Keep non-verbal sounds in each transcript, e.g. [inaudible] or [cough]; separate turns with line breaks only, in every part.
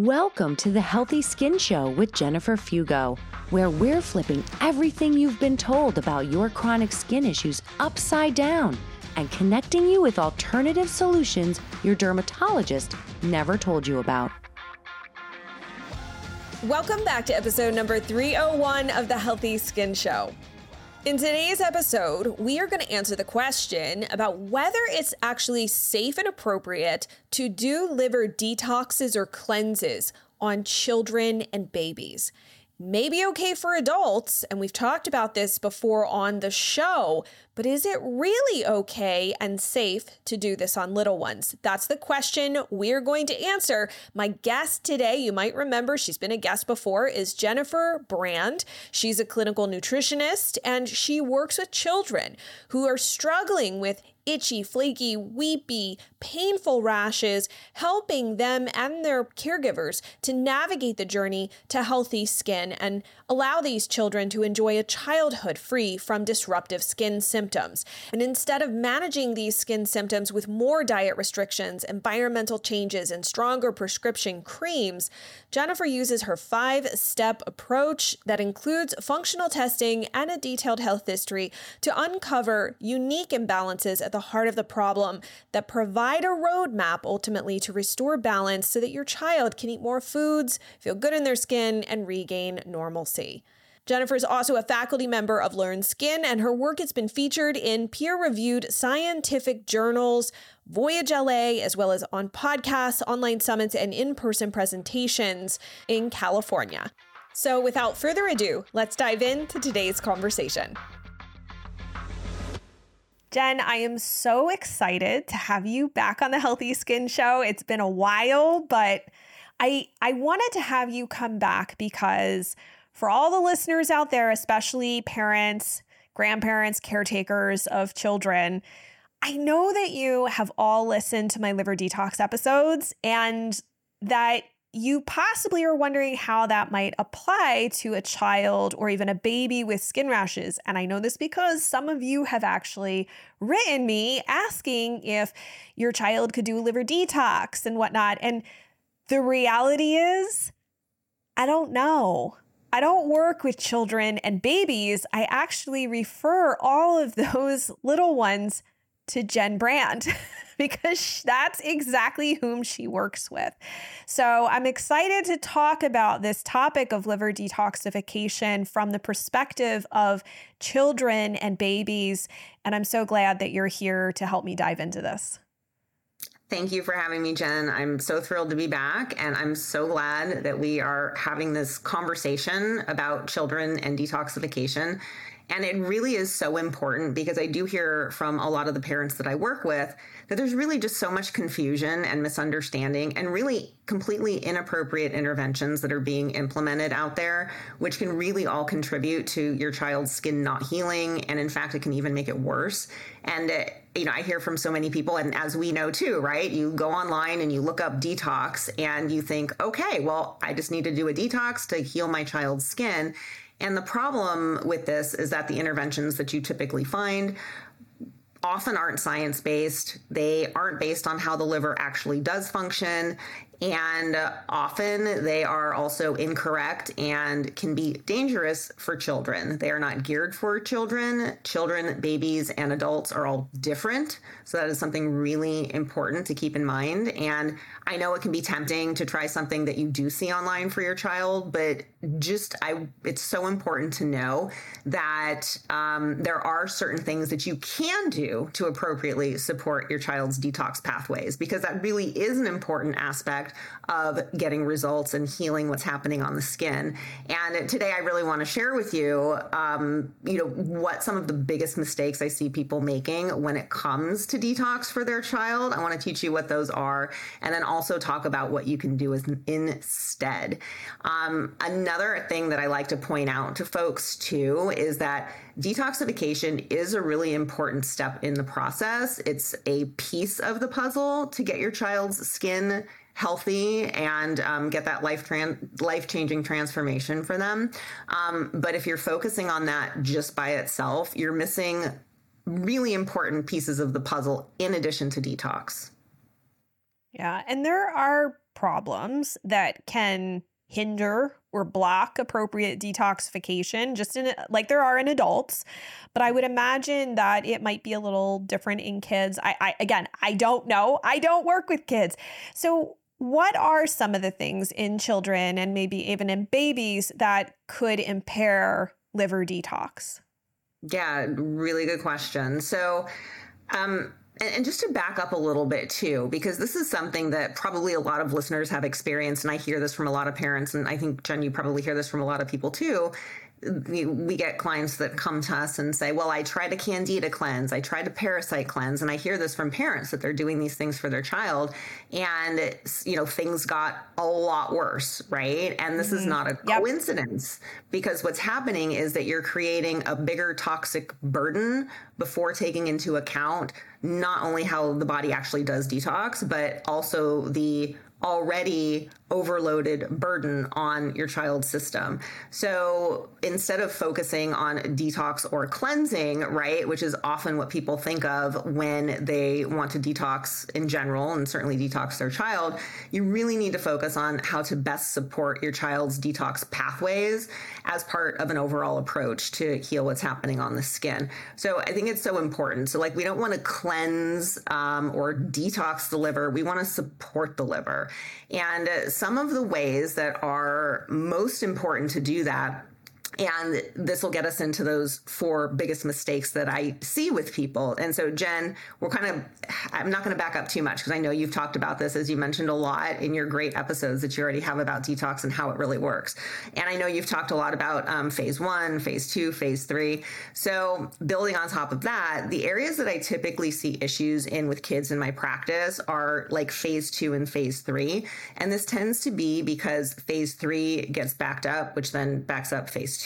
Welcome to the Healthy Skin Show with Jennifer Fugo, where we're flipping everything you've been told about your chronic skin issues upside down and connecting you with alternative solutions your dermatologist never told you about.
Welcome back to episode number 301 of the Healthy Skin Show. In today's episode, we are going to answer the question about whether it's actually safe and appropriate to do liver detoxes or cleanses on children and babies. Maybe okay for adults, and we've talked about this before on the show, but is it really okay and safe to do this on little ones? That's the question we're going to answer. My guest today, you might remember she's been a guest before, is Jennifer Brand. She's a clinical nutritionist and she works with children who are struggling with itchy, flaky, weepy, painful rashes, helping them and their caregivers to navigate the journey to healthy skin and allow these children to enjoy a childhood free from disruptive skin symptoms. And instead of managing these skin symptoms with more diet restrictions, environmental changes, and stronger prescription creams, Jennifer uses her five step approach that includes functional testing and a detailed health history to uncover unique imbalances at the heart of the problem that provide a roadmap ultimately to restore balance so that your child can eat more foods, feel good in their skin, and regain normalcy. Jennifer is also a faculty member of Learn Skin, and her work has been featured in peer reviewed scientific journals, Voyage LA, as well as on podcasts, online summits, and in person presentations in California. So, without further ado, let's dive into today's conversation. Jen, I am so excited to have you back on the Healthy Skin Show. It's been a while, but I I wanted to have you come back because for all the listeners out there, especially parents, grandparents, caretakers of children, I know that you have all listened to my liver detox episodes and that you possibly are wondering how that might apply to a child or even a baby with skin rashes. And I know this because some of you have actually written me asking if your child could do liver detox and whatnot. And the reality is, I don't know. I don't work with children and babies. I actually refer all of those little ones to Jen Brand [laughs] because that's exactly whom she works with. So I'm excited to talk about this topic of liver detoxification from the perspective of children and babies. And I'm so glad that you're here to help me dive into this.
Thank you for having me, Jen. I'm so thrilled to be back, and I'm so glad that we are having this conversation about children and detoxification. And it really is so important because I do hear from a lot of the parents that I work with that there's really just so much confusion and misunderstanding and really completely inappropriate interventions that are being implemented out there, which can really all contribute to your child's skin not healing. And in fact, it can even make it worse. And, it, you know, I hear from so many people, and as we know too, right? You go online and you look up detox and you think, okay, well, I just need to do a detox to heal my child's skin. And the problem with this is that the interventions that you typically find often aren't science based. They aren't based on how the liver actually does function. And often they are also incorrect and can be dangerous for children. They are not geared for children. Children, babies, and adults are all different. So that is something really important to keep in mind. And I know it can be tempting to try something that you do see online for your child, but just I, it's so important to know that um, there are certain things that you can do to appropriately support your child's detox pathways because that really is an important aspect of getting results and healing what's happening on the skin. And today, I really want to share with you, um, you know, what some of the biggest mistakes I see people making when it comes to detox for their child. I want to teach you what those are, and then also talk about what you can do instead. Um, another thing that I like to point out to folks too is that detoxification is a really important step in the process. It's a piece of the puzzle to get your child's skin healthy and um, get that life tran- life changing transformation for them. Um, but if you're focusing on that just by itself, you're missing really important pieces of the puzzle in addition to detox.
Yeah, and there are problems that can hinder or block appropriate detoxification just in like there are in adults but i would imagine that it might be a little different in kids. I, I again i don't know. I don't work with kids. So what are some of the things in children and maybe even in babies that could impair liver detox?
Yeah really good question. So um and, just to back up a little bit too, because this is something that probably a lot of listeners have experienced, and I hear this from a lot of parents, and I think Jen, you probably hear this from a lot of people too, we get clients that come to us and say, Well, I tried a candida cleanse, I tried a parasite cleanse. And I hear this from parents that they're doing these things for their child. And, you know, things got a lot worse, right? And this mm-hmm. is not a yep. coincidence because what's happening is that you're creating a bigger toxic burden before taking into account not only how the body actually does detox, but also the already overloaded burden on your child's system. So instead of focusing on detox or cleansing, right, which is often what people think of when they want to detox in general and certainly detox their child, you really need to focus on how to best support your child's detox pathways as part of an overall approach to heal what's happening on the skin. So I think it's so important. So, like, we don't want to cleanse um, or detox the liver, we want to support the liver. And some of the ways that are most important to do that and this will get us into those four biggest mistakes that I see with people. And so, Jen, we're kind of, I'm not going to back up too much because I know you've talked about this, as you mentioned a lot in your great episodes that you already have about detox and how it really works. And I know you've talked a lot about um, phase one, phase two, phase three. So, building on top of that, the areas that I typically see issues in with kids in my practice are like phase two and phase three. And this tends to be because phase three gets backed up, which then backs up phase two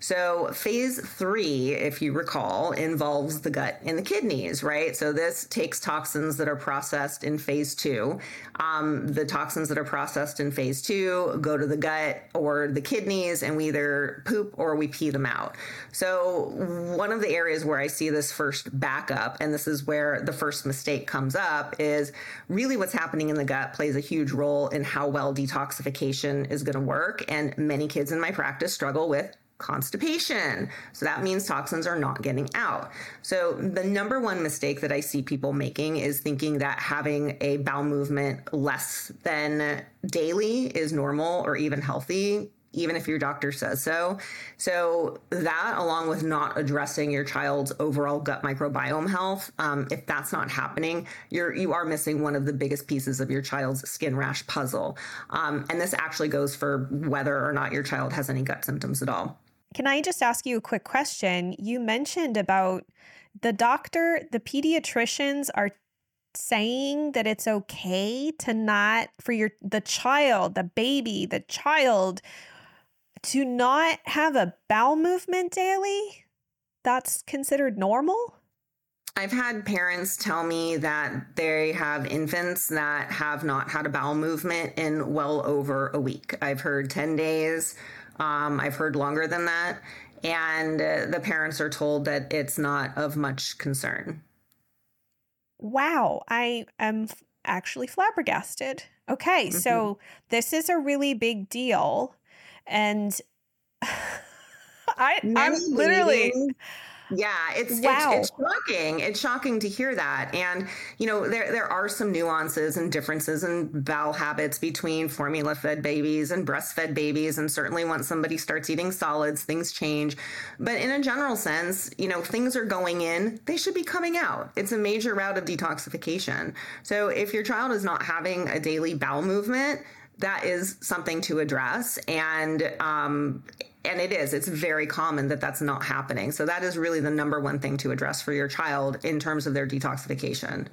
So, phase three, if you recall, involves the gut and the kidneys, right? So, this takes toxins that are processed in phase two. Um, the toxins that are processed in phase two go to the gut or the kidneys, and we either poop or we pee them out. So, one of the areas where I see this first backup, and this is where the first mistake comes up, is really what's happening in the gut plays a huge role in how well detoxification is going to work. And many kids in my practice struggle with constipation. So that means toxins are not getting out. So the number one mistake that I see people making is thinking that having a bowel movement less than daily is normal or even healthy. Even if your doctor says so. So, that along with not addressing your child's overall gut microbiome health, um, if that's not happening, you're, you are missing one of the biggest pieces of your child's skin rash puzzle. Um, and this actually goes for whether or not your child has any gut symptoms at all.
Can I just ask you a quick question? You mentioned about the doctor, the pediatricians are saying that it's okay to not for your the child, the baby, the child to not have a bowel movement daily. That's considered normal?
I've had parents tell me that they have infants that have not had a bowel movement in well over a week. I've heard 10 days. Um, I've heard longer than that. And uh, the parents are told that it's not of much concern.
Wow. I am f- actually flabbergasted. Okay. Mm-hmm. So this is a really big deal. And [laughs] I, I'm literally.
Yeah, it's, wow. it's, it's shocking. It's shocking to hear that. And you know, there there are some nuances and differences in bowel habits between formula fed babies and breastfed babies. And certainly once somebody starts eating solids, things change. But in a general sense, you know, things are going in, they should be coming out. It's a major route of detoxification. So if your child is not having a daily bowel movement, that is something to address. And um, and it is it's very common that that's not happening so that is really the number one thing to address for your child in terms of their detoxification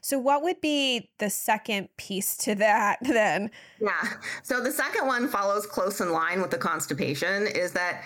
so what would be the second piece to that [laughs] then
yeah so the second one follows close in line with the constipation is that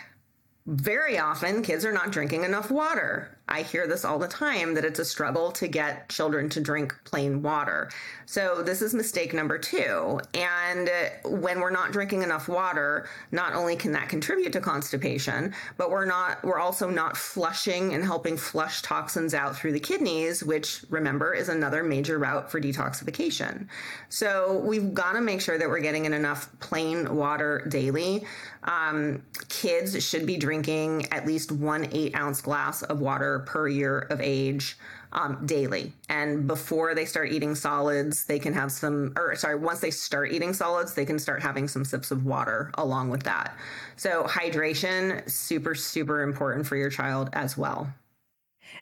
very often kids are not drinking enough water. I hear this all the time that it's a struggle to get children to drink plain water. So, this is mistake number two. And when we're not drinking enough water, not only can that contribute to constipation, but we're not, we're also not flushing and helping flush toxins out through the kidneys, which remember is another major route for detoxification. So, we've got to make sure that we're getting in enough plain water daily. Um, kids should be drinking at least one eight ounce glass of water per year of age um, daily. And before they start eating solids, they can have some, or sorry, once they start eating solids, they can start having some sips of water along with that. So, hydration, super, super important for your child as well.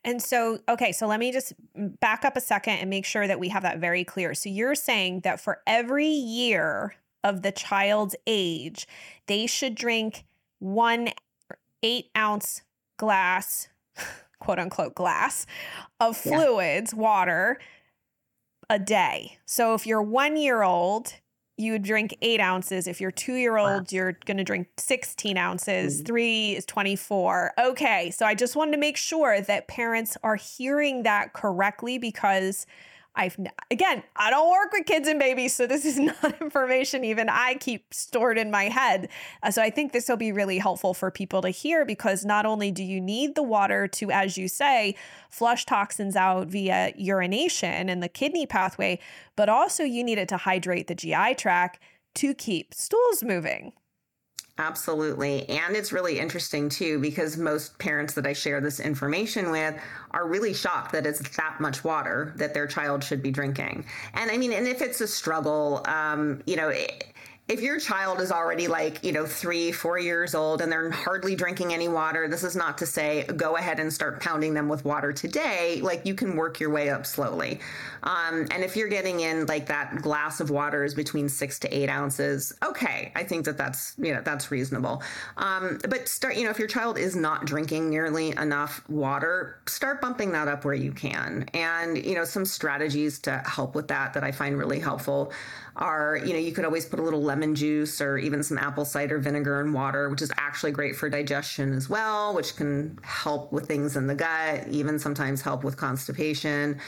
And so, okay, so let me just back up a second and make sure that we have that very clear. So, you're saying that for every year of the child's age, they should drink one eight ounce glass, quote unquote, glass of fluids, yeah. water a day. So if you're one year old, you would drink eight ounces. If you're two year old, wow. you're going to drink 16 ounces. Mm-hmm. Three is 24. Okay. So I just wanted to make sure that parents are hearing that correctly because I've again, I don't work with kids and babies, so this is [laughs] not information even I keep stored in my head. Uh, so I think this will be really helpful for people to hear because not only do you need the water to, as you say, flush toxins out via urination and the kidney pathway, but also you need it to hydrate the GI tract to keep stools moving.
Absolutely. And it's really interesting too, because most parents that I share this information with are really shocked that it's that much water that their child should be drinking. And I mean, and if it's a struggle, um, you know, it, if your child is already like, you know, three, four years old and they're hardly drinking any water, this is not to say go ahead and start pounding them with water today. Like you can work your way up slowly. Um, and if you're getting in like that glass of water is between six to eight ounces, okay, I think that that's, you know, that's reasonable. Um, but start, you know, if your child is not drinking nearly enough water, start bumping that up where you can. And, you know, some strategies to help with that that I find really helpful are, you know, you could always put a little lemon juice or even some apple cider vinegar and water, which is actually great for digestion as well, which can help with things in the gut, even sometimes help with constipation.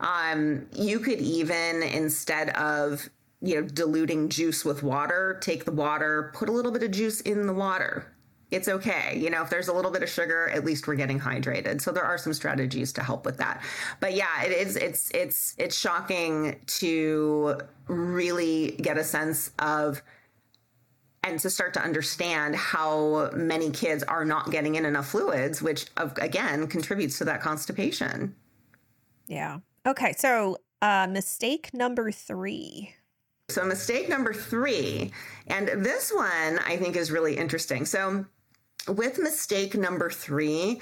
Um, you could even, instead of you know, diluting juice with water, take the water, put a little bit of juice in the water it's okay. You know, if there's a little bit of sugar, at least we're getting hydrated. So there are some strategies to help with that. But yeah, it is it's it's it's shocking to really get a sense of and to start to understand how many kids are not getting in enough fluids, which again contributes to that constipation.
Yeah. Okay. So, uh, mistake number three.
So, mistake number three, and this one I think is really interesting. So, with mistake number three,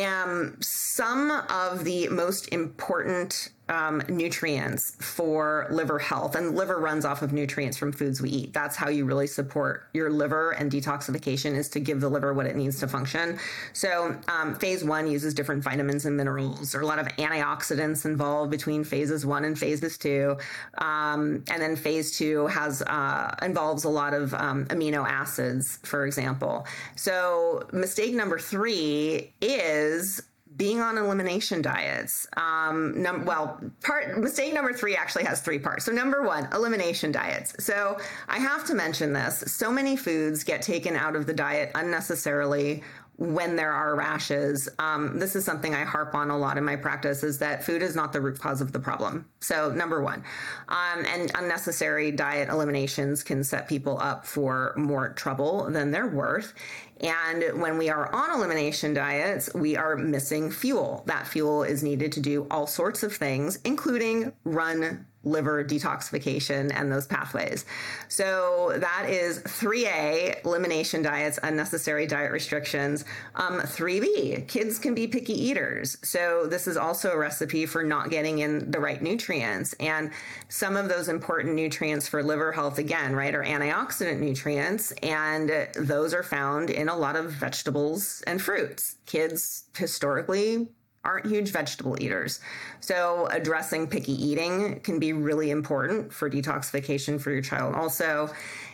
um, some of the most important um, nutrients for liver health, and liver runs off of nutrients from foods we eat. That's how you really support your liver and detoxification is to give the liver what it needs to function. So, um, phase one uses different vitamins and minerals. There are a lot of antioxidants involved between phases one and phases two, um, and then phase two has uh, involves a lot of um, amino acids, for example. So, mistake number three is being on elimination diets. Um, num- well, part mistake number three actually has three parts. So number one, elimination diets. So I have to mention this. So many foods get taken out of the diet unnecessarily when there are rashes. Um, this is something I harp on a lot in my practice is that food is not the root cause of the problem. So, number one, um, and unnecessary diet eliminations can set people up for more trouble than they're worth. And when we are on elimination diets, we are missing fuel. That fuel is needed to do all sorts of things, including run liver detoxification and those pathways. So that is 3A, elimination diets, unnecessary diet restrictions. Um, 3B, kids can be picky eaters. So this is also a recipe for not getting in the right nutrients. And some of those important nutrients for liver health, again, right, are antioxidant nutrients. And those are found a lot of vegetables and fruits. Kids historically aren't huge vegetable eaters. So, addressing picky eating can be really important for detoxification for your child, also.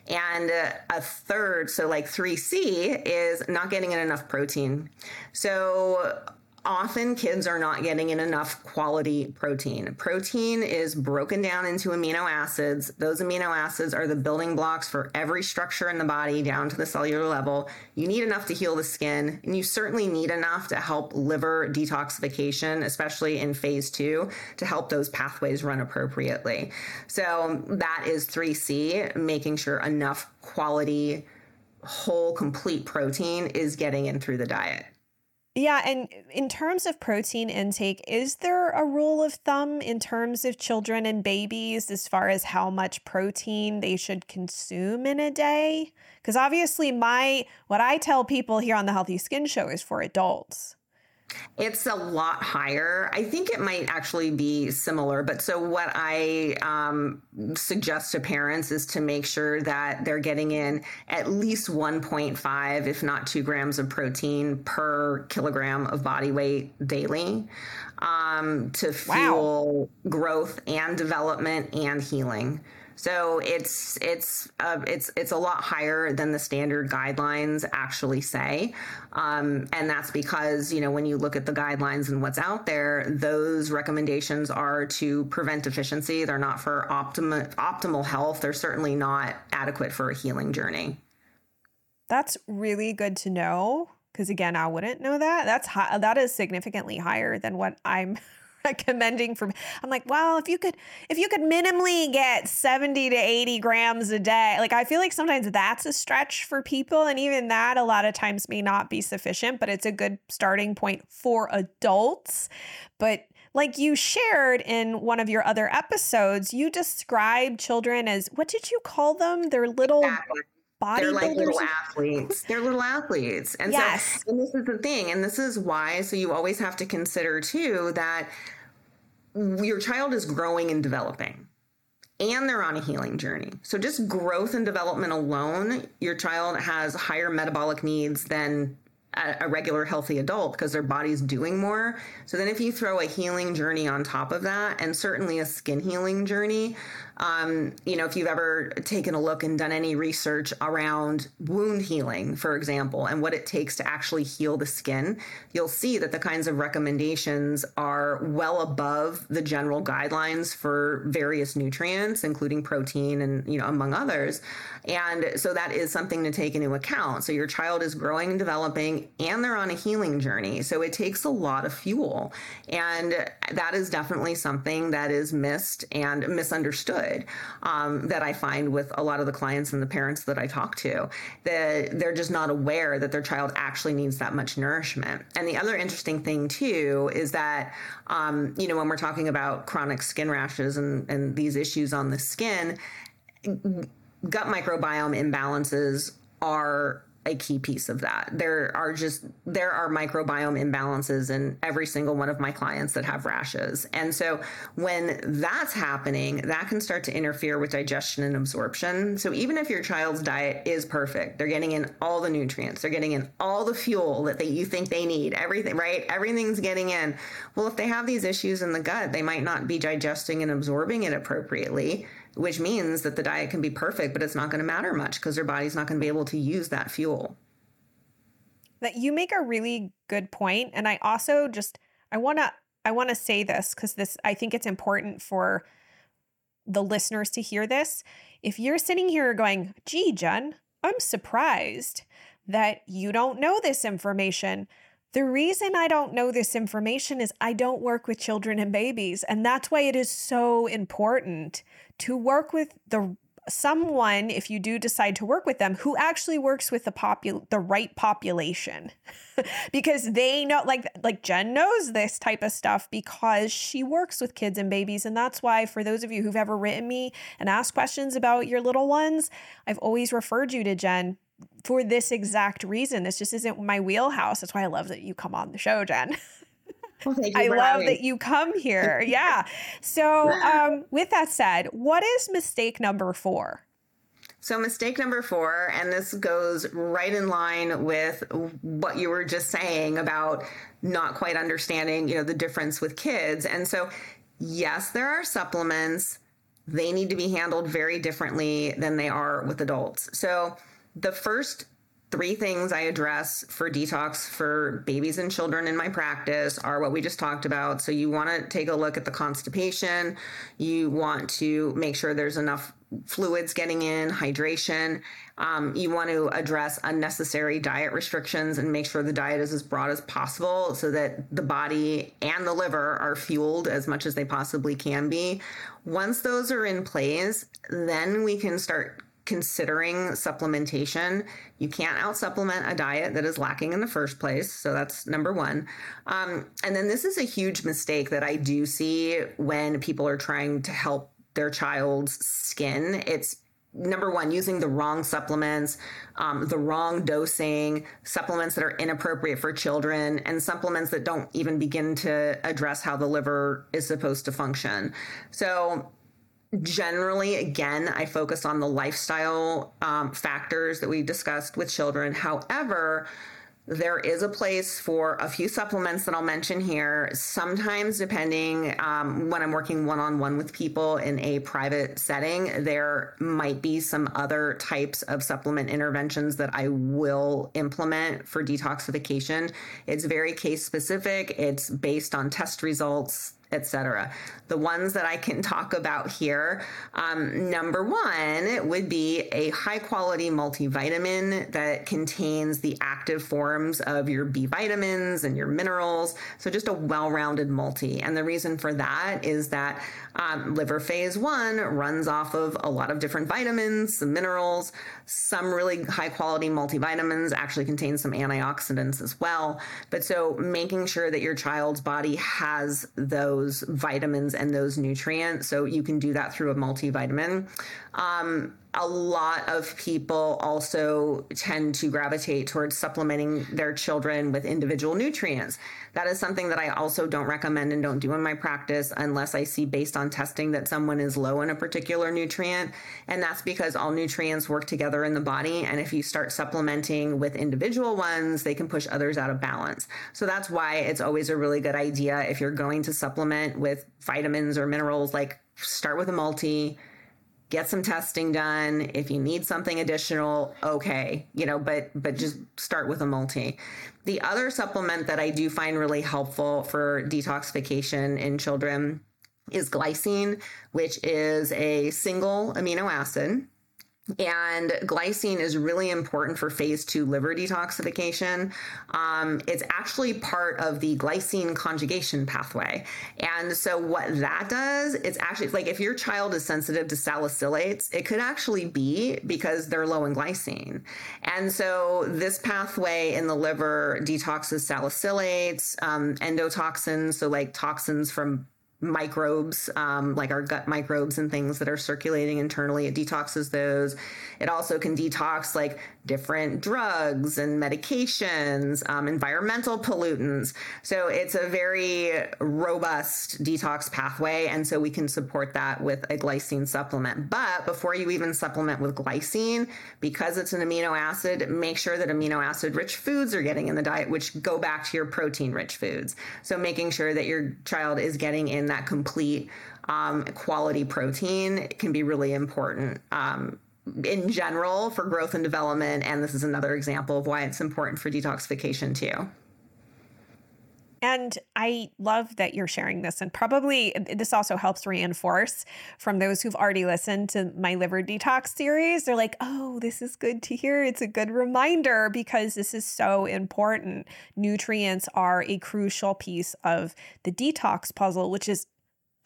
And a third, so like 3C, is not getting in enough protein. So, often kids are not getting in enough quality protein. Protein is broken down into amino acids. Those amino acids are the building blocks for every structure in the body down to the cellular level. You need enough to heal the skin, and you certainly need enough to help liver detoxification, especially in phase two, to help those pathways run appropriately. So that is 3C, making sure enough quality, whole, complete protein is getting in through the diet.
Yeah, and in terms of protein intake, is there a rule of thumb in terms of children and babies as far as how much protein they should consume in a day? Because obviously, my what I tell people here on the Healthy Skin Show is for adults.
It's a lot higher. I think it might actually be similar. But so, what I um, suggest to parents is to make sure that they're getting in at least 1.5, if not two grams of protein per kilogram of body weight daily um, to fuel wow. growth and development and healing. So it's it's uh, it's it's a lot higher than the standard guidelines actually say, um, and that's because you know when you look at the guidelines and what's out there, those recommendations are to prevent deficiency. They're not for optimal optimal health. They're certainly not adequate for a healing journey.
That's really good to know because again, I wouldn't know that. That's high, that is significantly higher than what I'm [laughs] recommending for I'm like, well, if you could if you could minimally get 70 to 80 grams a day, like I feel like sometimes that's a stretch for people and even that a lot of times may not be sufficient, but it's a good starting point for adults. But like you shared in one of your other episodes, you describe children as what did you call them? They're little exactly. They're like
little athletes. They're little athletes. And yes. so and this is the thing. And this is why, so you always have to consider too that your child is growing and developing and they're on a healing journey. So just growth and development alone, your child has higher metabolic needs than a, regular healthy adult because their body's doing more. So then if you throw a healing journey on top of that and certainly a skin healing journey, um, you know, if you've ever taken a look and done any research around wound healing, for example, and what it takes to actually heal the skin, you'll see that the kinds of recommendations are well above the general guidelines for various nutrients, including protein and, you know, among others. And so that is something to take into account. So your child is growing and developing and they're on a healing journey. So it takes a lot of fuel. And that is definitely something that is missed and misunderstood um, that I find with a lot of the clients and the parents that I talk to. That they're just not aware that their child actually needs that much nourishment. And the other interesting thing too is that um, you know when we're talking about chronic skin rashes and, and these issues on the skin, gut microbiome imbalances are a key piece of that. There are just there are microbiome imbalances in every single one of my clients that have rashes. And so when that's happening, that can start to interfere with digestion and absorption. So even if your child's diet is perfect, they're getting in all the nutrients, they're getting in all the fuel that they, you think they need, everything, right? Everything's getting in. Well, if they have these issues in the gut, they might not be digesting and absorbing it appropriately which means that the diet can be perfect, but it's not going to matter much because their body's not going to be able to use that fuel.
That you make a really good point, and I also just I want to I want to say this because this I think it's important for the listeners to hear this. If you're sitting here going, "Gee, Jen, I'm surprised that you don't know this information." The reason I don't know this information is I don't work with children and babies. And that's why it is so important to work with the someone if you do decide to work with them who actually works with the popul the right population [laughs] because they know like like Jen knows this type of stuff because she works with kids and babies and that's why for those of you who've ever written me and asked questions about your little ones I've always referred you to Jen for this exact reason. This just isn't my wheelhouse. That's why I love that you come on the show, Jen. [laughs] Well, I love that you come here. yeah. So, um, with that said, what is mistake number four?
So, mistake number four, and this goes right in line with what you were just saying about not quite understanding, you know, the difference with kids. And so, yes, there are supplements. They need to be handled very differently than they are with adults. So, the first three things I address for detox for babies and children in my practice are what we just talked about. So, you want to take a look at the constipation. You want to make sure there's enough fluids getting in, hydration. Um, you want to address unnecessary diet restrictions and make sure the diet is as broad as possible so that the body and the liver are fueled as much as they possibly can be. Once those are in place, then we can start considering supplementation. You can't out supplement a diet that is lacking in the first place. So that's number one. Um, and then this is a huge mistake that I do see when people are trying to help their child's skin. It's number one, using the wrong supplements, um, the wrong dosing, supplements that are inappropriate for children, and supplements that don't even begin to address how the liver is supposed to function. So, generally, again, I focus on the lifestyle um, factors that we discussed with children. However, there is a place for a few supplements that I'll mention here. Sometimes, depending um, when I'm working one on one with people in a private setting, there might be some other types of supplement interventions that I will implement for detoxification. It's very case specific, it's based on test results etc. The ones that I can talk about here, um, number one would be a high quality multivitamin that contains the active forms of your B vitamins and your minerals. So just a well rounded multi. And the reason for that is that um, liver phase one runs off of a lot of different vitamins, minerals, some really high quality multivitamins actually contain some antioxidants as well. But so making sure that your child's body has those vitamins and those nutrients. So you can do that through a multivitamin. Um, a lot of people also tend to gravitate towards supplementing their children with individual nutrients. That is something that I also don't recommend and don't do in my practice unless I see based on testing that someone is low in a particular nutrient. And that's because all nutrients work together in the body. And if you start supplementing with individual ones, they can push others out of balance. So that's why it's always a really good idea if you're going to supplement with vitamins or minerals, like start with a multi get some testing done. If you need something additional okay you know but but just start with a multi. The other supplement that i do find really helpful for detoxification in children is glycine which is a single amino acid and glycine is really important for phase two liver detoxification. Um, it's actually part of the glycine conjugation pathway. And so, what that does, it's actually like if your child is sensitive to salicylates, it could actually be because they're low in glycine. And so, this pathway in the liver detoxes salicylates, um, endotoxins, so like toxins from microbes, um, like our gut microbes and things that are circulating internally. It detoxes those. It also can detox like different drugs and medications, um, environmental pollutants. So it's a very robust detox pathway. And so we can support that with a glycine supplement. But before you even supplement with glycine, because it's an amino acid, make sure that amino acid rich foods are getting in the diet, which go back to your protein rich foods. So making sure that your child is getting in that complete um, quality protein can be really important. Um, in general for growth and development. And this is another example of why it's important for detoxification too.
And I love that you're sharing this. And probably this also helps reinforce from those who've already listened to my liver detox series. They're like, oh, this is good to hear. It's a good reminder because this is so important. Nutrients are a crucial piece of the detox puzzle, which is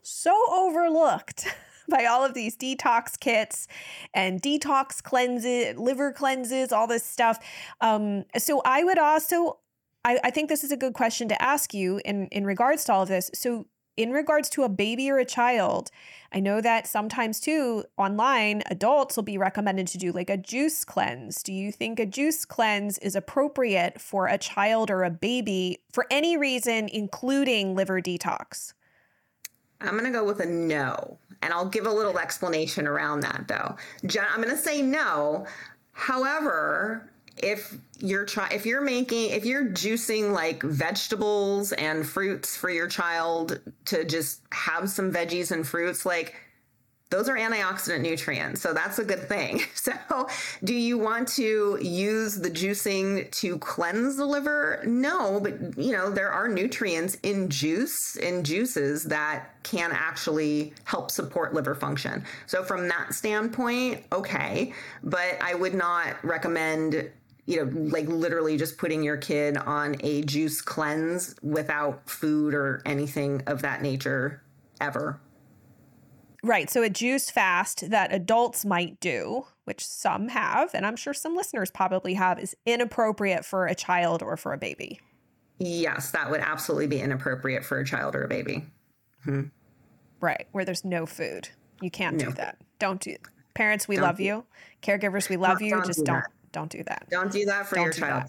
so overlooked. [laughs] by all of these detox kits and detox cleanses, liver cleanses, all this stuff. Um, so I would also, I, I think this is a good question to ask you in in regards to all of this. So in regards to a baby or a child, I know that sometimes too online adults will be recommended to do like a juice cleanse. Do you think a juice cleanse is appropriate for a child or a baby for any reason, including liver detox?
I'm going to go with a no. And I'll give a little explanation around that though. I'm going to say no. However, if you're try if you're making if you're juicing like vegetables and fruits for your child to just have some veggies and fruits like those are antioxidant nutrients. So that's a good thing. [laughs] So, do you want to use the juicing to cleanse the liver? No, but you know, there are nutrients in juice, in juices that can actually help support liver function. So, from that standpoint, okay, but I would not recommend you know, like literally just putting your kid on a juice cleanse without food or anything of that nature ever.
Right. So a juice fast that adults might do, which some have, and I'm sure some listeners probably have, is inappropriate for a child or for a baby.
Yes, that would absolutely be inappropriate for a child or a baby.
Hmm. Right. Where there's no food. You can't no. do that. Don't do Parents, we don't love you. Caregivers, we love you. Just do not don't do that.
Don't do that for don't your child.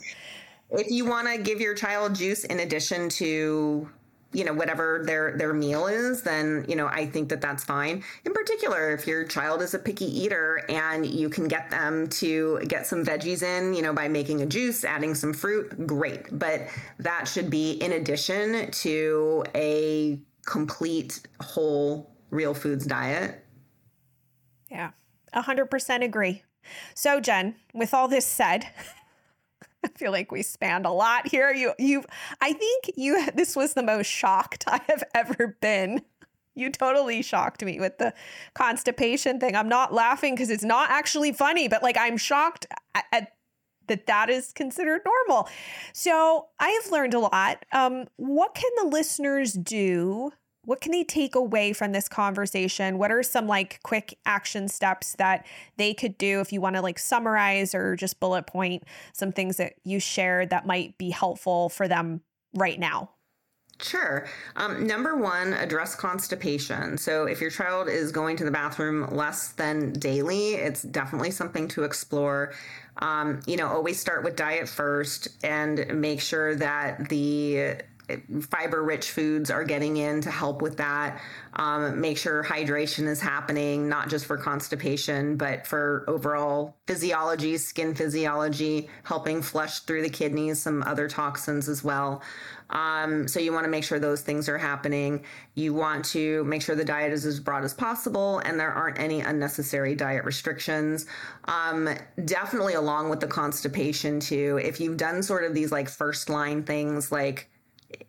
That. If you want to give your child juice in addition to you know whatever their their meal is then you know i think that that's fine in particular if your child is a picky eater and you can get them to get some veggies in you know by making a juice adding some fruit great but that should be in addition to a complete whole real foods diet
yeah 100% agree so jen with all this said [laughs] I feel like we spanned a lot here. You you I think you this was the most shocked [laughs] I have ever been. You totally shocked me with the constipation thing. I'm not laughing because it's not actually funny, but like I'm shocked at, at that that is considered normal. So I have learned a lot. Um, what can the listeners do what can they take away from this conversation? What are some like quick action steps that they could do if you want to like summarize or just bullet point some things that you shared that might be helpful for them right now?
Sure. Um, number one, address constipation. So, if your child is going to the bathroom less than daily, it's definitely something to explore. Um, you know, always start with diet first and make sure that the fiber rich foods are getting in to help with that. Um, make sure hydration is happening, not just for constipation, but for overall physiology, skin physiology, helping flush through the kidneys, some other toxins as well. Um, so you want to make sure those things are happening. You want to make sure the diet is as broad as possible and there aren't any unnecessary diet restrictions. Um, definitely along with the constipation too. If you've done sort of these like first line things like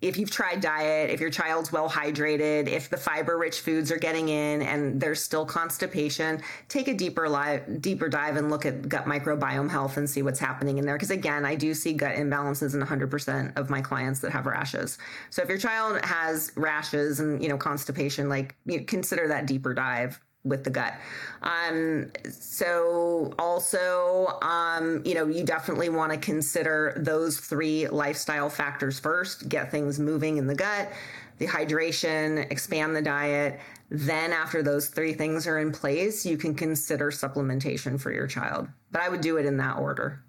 if you've tried diet, if your child's well hydrated, if the fiber rich foods are getting in and there's still constipation, take a deeper live, deeper dive and look at gut microbiome health and see what's happening in there. Because again, I do see gut imbalances in 100% of my clients that have rashes. So if your child has rashes and you know constipation, like you consider that deeper dive with the gut. Um, so also, um, you know, you definitely want to consider those three lifestyle factors first, get things moving in the gut, the hydration, expand the diet. Then after those three things are in place, you can consider supplementation for your child. But I would do it in that order.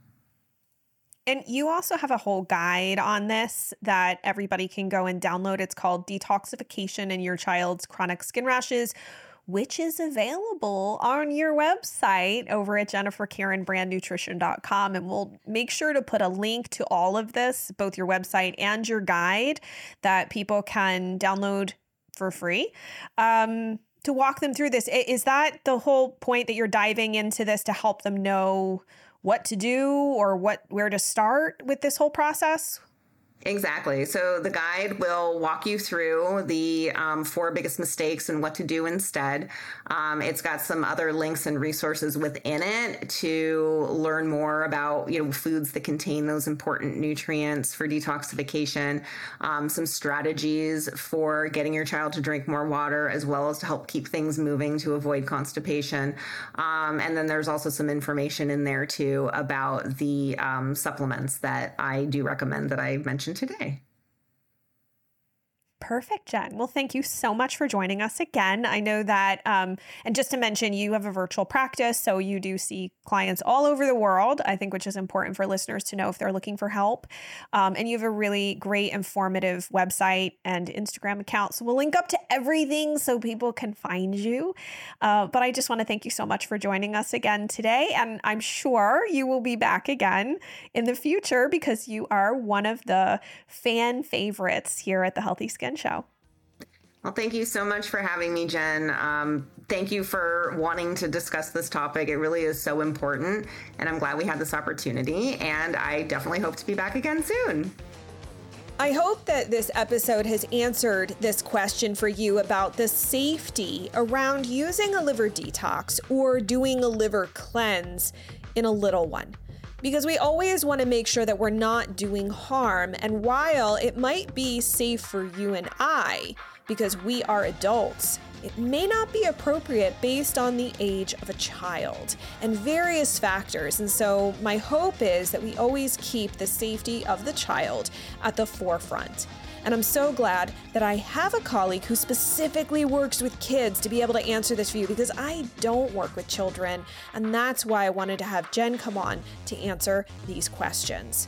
And you also have a whole guide on this that everybody can go and download. It's called Detoxification in Your Child's Chronic Skin Rashes which is available on your website over at jennifercarynbrandnutrition.com. And we'll make sure to put a link to all of this, both your website and your guide, that people can download for free. Um, to walk them through this, is that the whole point that you're diving into this to help them know what to do or what where to start with this whole process?
Exactly. So the guide will walk you through the um, four biggest mistakes and what to do instead. Um, it's got some other links and resources within it to learn more about you know foods that contain those important nutrients for detoxification. Um, some strategies for getting your child to drink more water, as well as to help keep things moving to avoid constipation. Um, and then there's also some information in there too about the um, supplements that I do recommend that I mentioned today.
Perfect, Jen. Well, thank you so much for joining us again. I know that, um, and just to mention, you have a virtual practice, so you do see clients all over the world, I think, which is important for listeners to know if they're looking for help. Um, and you have a really great, informative website and Instagram account. So we'll link up to everything so people can find you. Uh, but I just want to thank you so much for joining us again today. And I'm sure you will be back again in the future because you are one of the fan favorites here at the Healthy Skin Show.
Well, thank you so much for having me, Jen. Um, thank you for wanting to discuss this topic. It really is so important, and I'm glad we had this opportunity. And I definitely hope to be back again soon.
I hope that this episode has answered this question for you about the safety around using a liver detox or doing a liver cleanse in a little one because we always want to make sure that we're not doing harm. And while it might be safe for you and I, because we are adults, it may not be appropriate based on the age of a child and various factors. And so, my hope is that we always keep the safety of the child at the forefront. And I'm so glad that I have a colleague who specifically works with kids to be able to answer this for you because I don't work with children. And that's why I wanted to have Jen come on to answer these questions.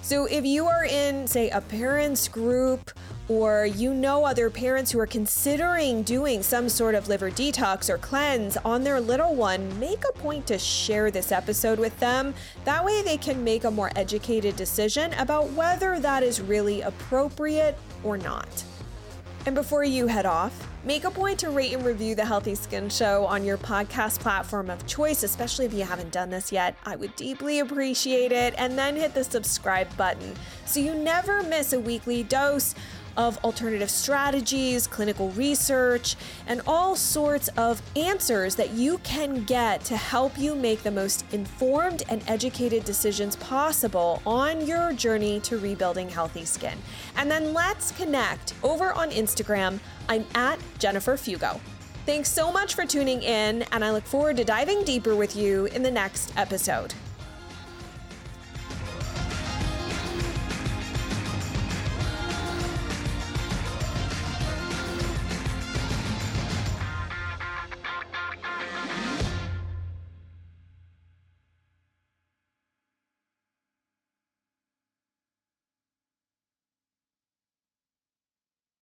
So, if you are in, say, a parents group or you know other parents who are considering doing some sort of liver detox or cleanse on their little one, make a point to share this episode with them. That way, they can make a more educated decision about whether that is really appropriate or not. And before you head off, make a point to rate and review the Healthy Skin Show on your podcast platform of choice, especially if you haven't done this yet. I would deeply appreciate it. And then hit the subscribe button so you never miss a weekly dose of alternative strategies, clinical research, and all sorts of answers that you can get to help you make the most informed and educated decisions possible on your journey to rebuilding healthy skin. And then let's connect over on Instagram. I'm at Jennifer Fugo. Thanks so much for tuning in, and I look forward to diving deeper with you in the next episode.